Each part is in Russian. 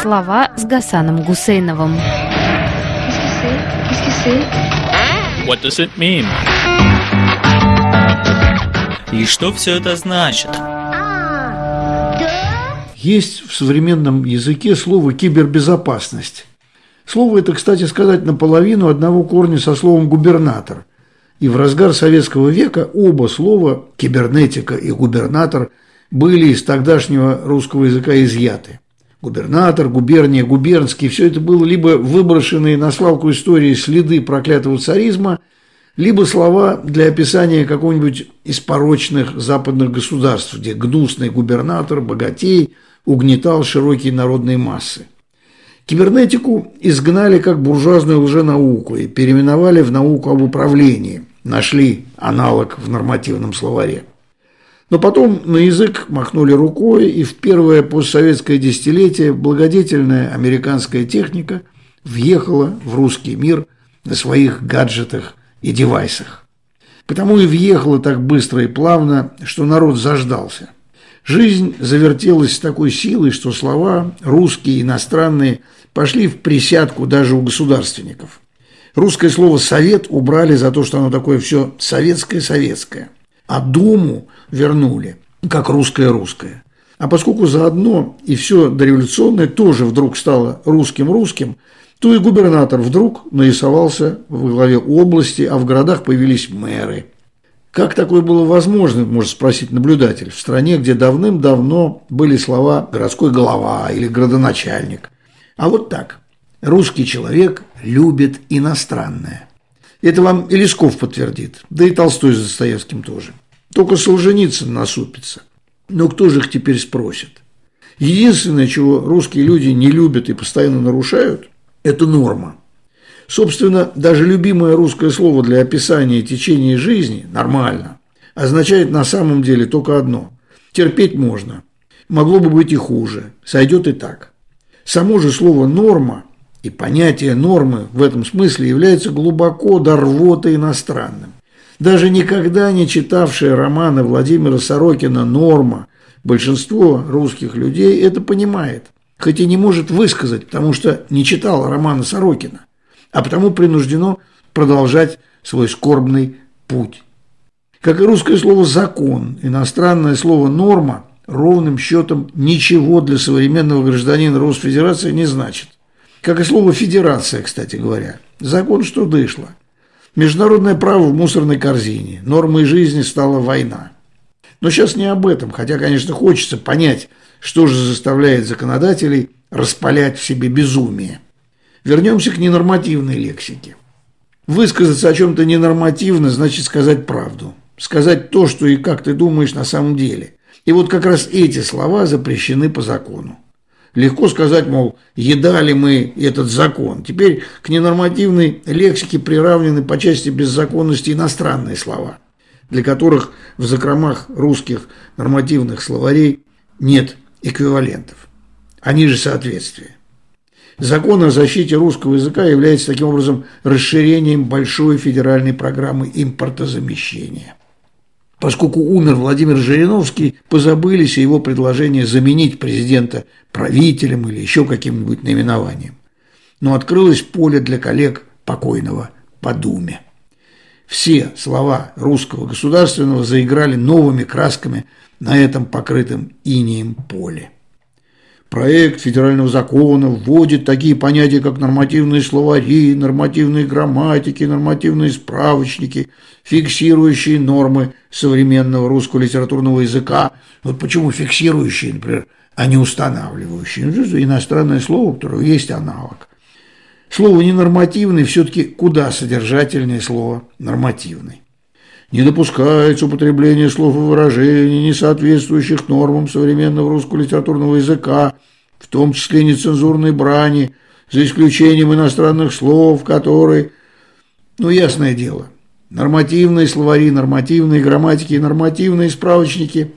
Слова с Гасаном Гусейновым. What does it mean? И что все это значит? Есть в современном языке слово «кибербезопасность». Слово это, кстати сказать, наполовину одного корня со словом «губернатор». И в разгар советского века оба слова «кибернетика» и «губернатор» были из тогдашнего русского языка изъяты. Губернатор, губерния, губернский – все это было либо выброшенные на свалку истории следы проклятого царизма, либо слова для описания какого-нибудь из порочных западных государств, где гнусный губернатор, богатей, угнетал широкие народные массы. Кибернетику изгнали как буржуазную лженауку и переименовали в науку об управлении, нашли аналог в нормативном словаре. Но потом на язык махнули рукой, и в первое постсоветское десятилетие благодетельная американская техника въехала в русский мир на своих гаджетах и девайсах. Потому и въехала так быстро и плавно, что народ заждался. Жизнь завертелась с такой силой, что слова русские, иностранные пошли в присядку даже у государственников. Русское слово «совет» убрали за то, что оно такое все советское-советское, а Думу вернули, как русское-русское. А поскольку заодно и все дореволюционное тоже вдруг стало русским-русским, то и губернатор вдруг нарисовался в главе области, а в городах появились мэры. Как такое было возможно, может спросить наблюдатель, в стране, где давным-давно были слова «городской голова» или «градоначальник». А вот так. Русский человек любит иностранное. Это вам и Лесков подтвердит, да и Толстой с Достоевским тоже. Только Солженицын насупится. Но кто же их теперь спросит? Единственное, чего русские люди не любят и постоянно нарушают – это норма. Собственно, даже любимое русское слово для описания течения жизни «нормально» означает на самом деле только одно – терпеть можно. Могло бы быть и хуже, сойдет и так. Само же слово «норма» и понятие нормы в этом смысле является глубоко до рвоты иностранным. Даже никогда не читавшие романы Владимира Сорокина «Норма» большинство русских людей это понимает – хоть и не может высказать, потому что не читал романа Сорокина, а потому принуждено продолжать свой скорбный путь. Как и русское слово «закон», иностранное слово «норма» ровным счетом ничего для современного гражданина Росфедерации не значит. Как и слово «федерация», кстати говоря. Закон что дышло. Международное право в мусорной корзине. Нормой жизни стала война. Но сейчас не об этом, хотя, конечно, хочется понять, что же заставляет законодателей распалять в себе безумие. Вернемся к ненормативной лексике. Высказаться о чем-то ненормативно значит сказать правду. Сказать то, что и как ты думаешь на самом деле. И вот как раз эти слова запрещены по закону. Легко сказать, мол, едали мы этот закон. Теперь к ненормативной лексике приравнены по части беззаконности иностранные слова, для которых в закромах русских нормативных словарей нет эквивалентов. Они же соответствия. Закон о защите русского языка является таким образом расширением большой федеральной программы импортозамещения. Поскольку умер Владимир Жириновский, позабылись о его предложении заменить президента правителем или еще каким-нибудь наименованием. Но открылось поле для коллег покойного по Думе. Все слова русского государственного заиграли новыми красками на этом покрытом инием поле. Проект федерального закона вводит такие понятия, как нормативные словари, нормативные грамматики, нормативные справочники, фиксирующие нормы современного русского литературного языка. Вот почему фиксирующие, например, а не устанавливающие. Ну, иностранное слово, у которого есть аналог. Слово ненормативный все-таки куда содержательнее слова нормативный. Не допускается употребление слов и выражений, не соответствующих нормам современного русского литературного языка, в том числе нецензурной брани, за исключением иностранных слов, которые... Ну, ясное дело, нормативные словари, нормативные грамматики и нормативные справочники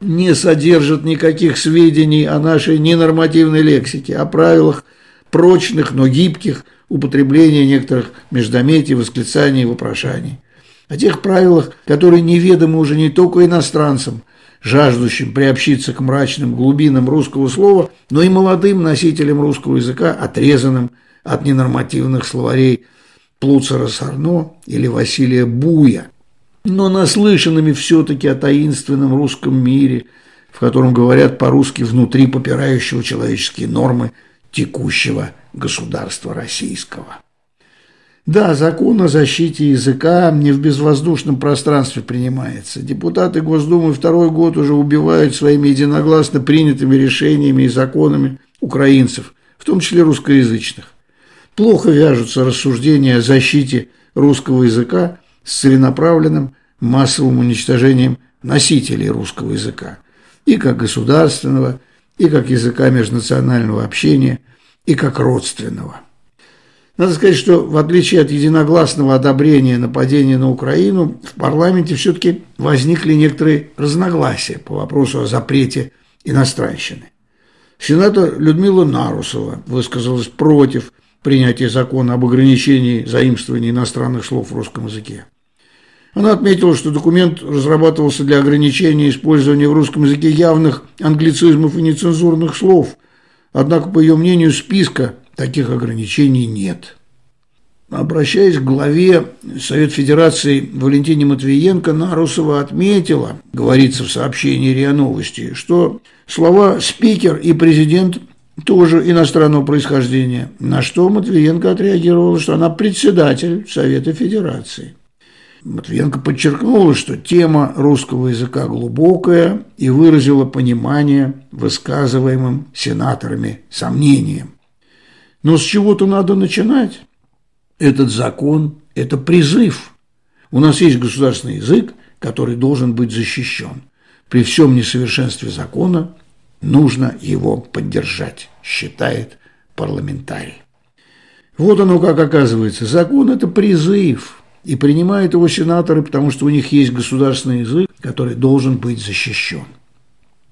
не содержат никаких сведений о нашей ненормативной лексике, о правилах прочных, но гибких употребления некоторых междометий, восклицаний и вопрошаний о тех правилах, которые неведомы уже не только иностранцам, жаждущим приобщиться к мрачным глубинам русского слова, но и молодым носителям русского языка, отрезанным от ненормативных словарей Плуцера Сарно или Василия Буя, но наслышанными все-таки о таинственном русском мире, в котором говорят по-русски внутри попирающего человеческие нормы текущего государства российского. Да, закон о защите языка не в безвоздушном пространстве принимается. Депутаты Госдумы второй год уже убивают своими единогласно принятыми решениями и законами украинцев, в том числе русскоязычных. Плохо вяжутся рассуждения о защите русского языка с целенаправленным массовым уничтожением носителей русского языка, и как государственного, и как языка межнационального общения, и как родственного. Надо сказать, что в отличие от единогласного одобрения нападения на Украину, в парламенте все-таки возникли некоторые разногласия по вопросу о запрете иностранщины. Сенатор Людмила Нарусова высказалась против принятия закона об ограничении заимствования иностранных слов в русском языке. Она отметила, что документ разрабатывался для ограничения использования в русском языке явных англицизмов и нецензурных слов, однако, по ее мнению, списка таких ограничений нет. Обращаясь к главе Совет Федерации Валентине Матвиенко, Нарусова отметила, говорится в сообщении РИА Новости, что слова «спикер» и «президент» тоже иностранного происхождения, на что Матвиенко отреагировала, что она председатель Совета Федерации. Матвиенко подчеркнула, что тема русского языка глубокая и выразила понимание высказываемым сенаторами сомнениям. Но с чего-то надо начинать. Этот закон – это призыв. У нас есть государственный язык, который должен быть защищен. При всем несовершенстве закона нужно его поддержать, считает парламентарий. Вот оно как оказывается. Закон – это призыв, и принимают его сенаторы, потому что у них есть государственный язык, который должен быть защищен.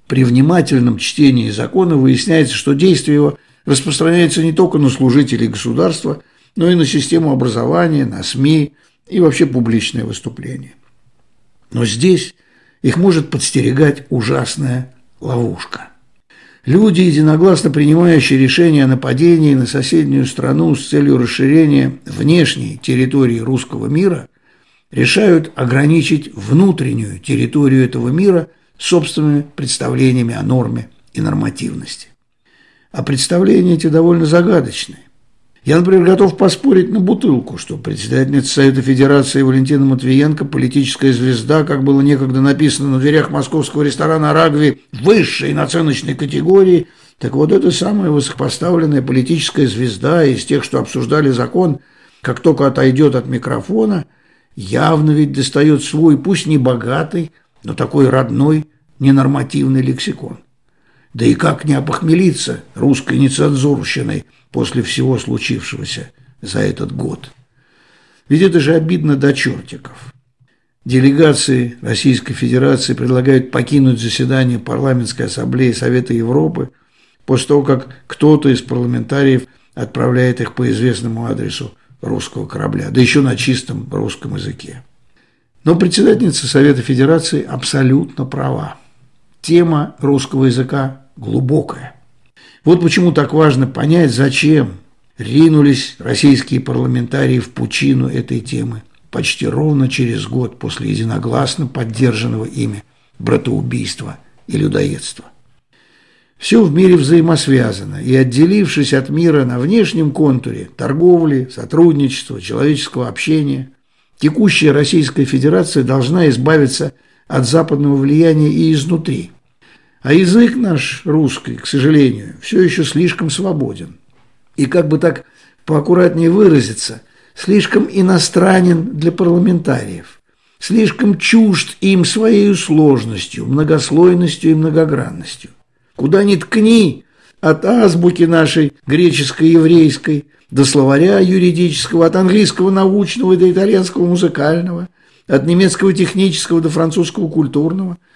При внимательном чтении закона выясняется, что действие его распространяется не только на служителей государства, но и на систему образования, на СМИ и вообще публичное выступление. Но здесь их может подстерегать ужасная ловушка. Люди, единогласно принимающие решение о нападении на соседнюю страну с целью расширения внешней территории русского мира, решают ограничить внутреннюю территорию этого мира собственными представлениями о норме и нормативности а представления эти довольно загадочные. Я, например, готов поспорить на бутылку, что председательница Совета Федерации Валентина Матвиенко, политическая звезда, как было некогда написано на дверях московского ресторана «Рагви», высшей наценочной категории, так вот эта самая высокопоставленная политическая звезда из тех, что обсуждали закон, как только отойдет от микрофона, явно ведь достает свой, пусть не богатый, но такой родной, ненормативный лексикон. Да и как не опохмелиться русской нецензурщиной после всего случившегося за этот год? Ведь это же обидно до чертиков. Делегации Российской Федерации предлагают покинуть заседание парламентской ассамблеи Совета Европы после того, как кто-то из парламентариев отправляет их по известному адресу русского корабля, да еще на чистом русском языке. Но председательница Совета Федерации абсолютно права. Тема русского языка глубокое. Вот почему так важно понять, зачем ринулись российские парламентарии в пучину этой темы почти ровно через год после единогласно поддержанного ими братоубийства и людоедства. Все в мире взаимосвязано, и отделившись от мира на внешнем контуре торговли, сотрудничества, человеческого общения, текущая Российская Федерация должна избавиться от западного влияния и изнутри – а язык наш русский, к сожалению, все еще слишком свободен. И как бы так поаккуратнее выразиться, слишком иностранен для парламентариев, слишком чужд им своей сложностью, многослойностью и многогранностью. Куда ни ткни, от азбуки нашей греческо-еврейской до словаря юридического, от английского научного до итальянского музыкального, от немецкого технического до французского культурного –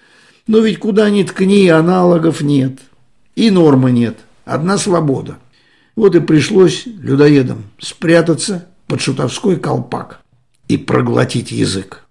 но ведь куда ни ткни, аналогов нет. И нормы нет. Одна свобода. Вот и пришлось людоедам спрятаться под шутовской колпак и проглотить язык.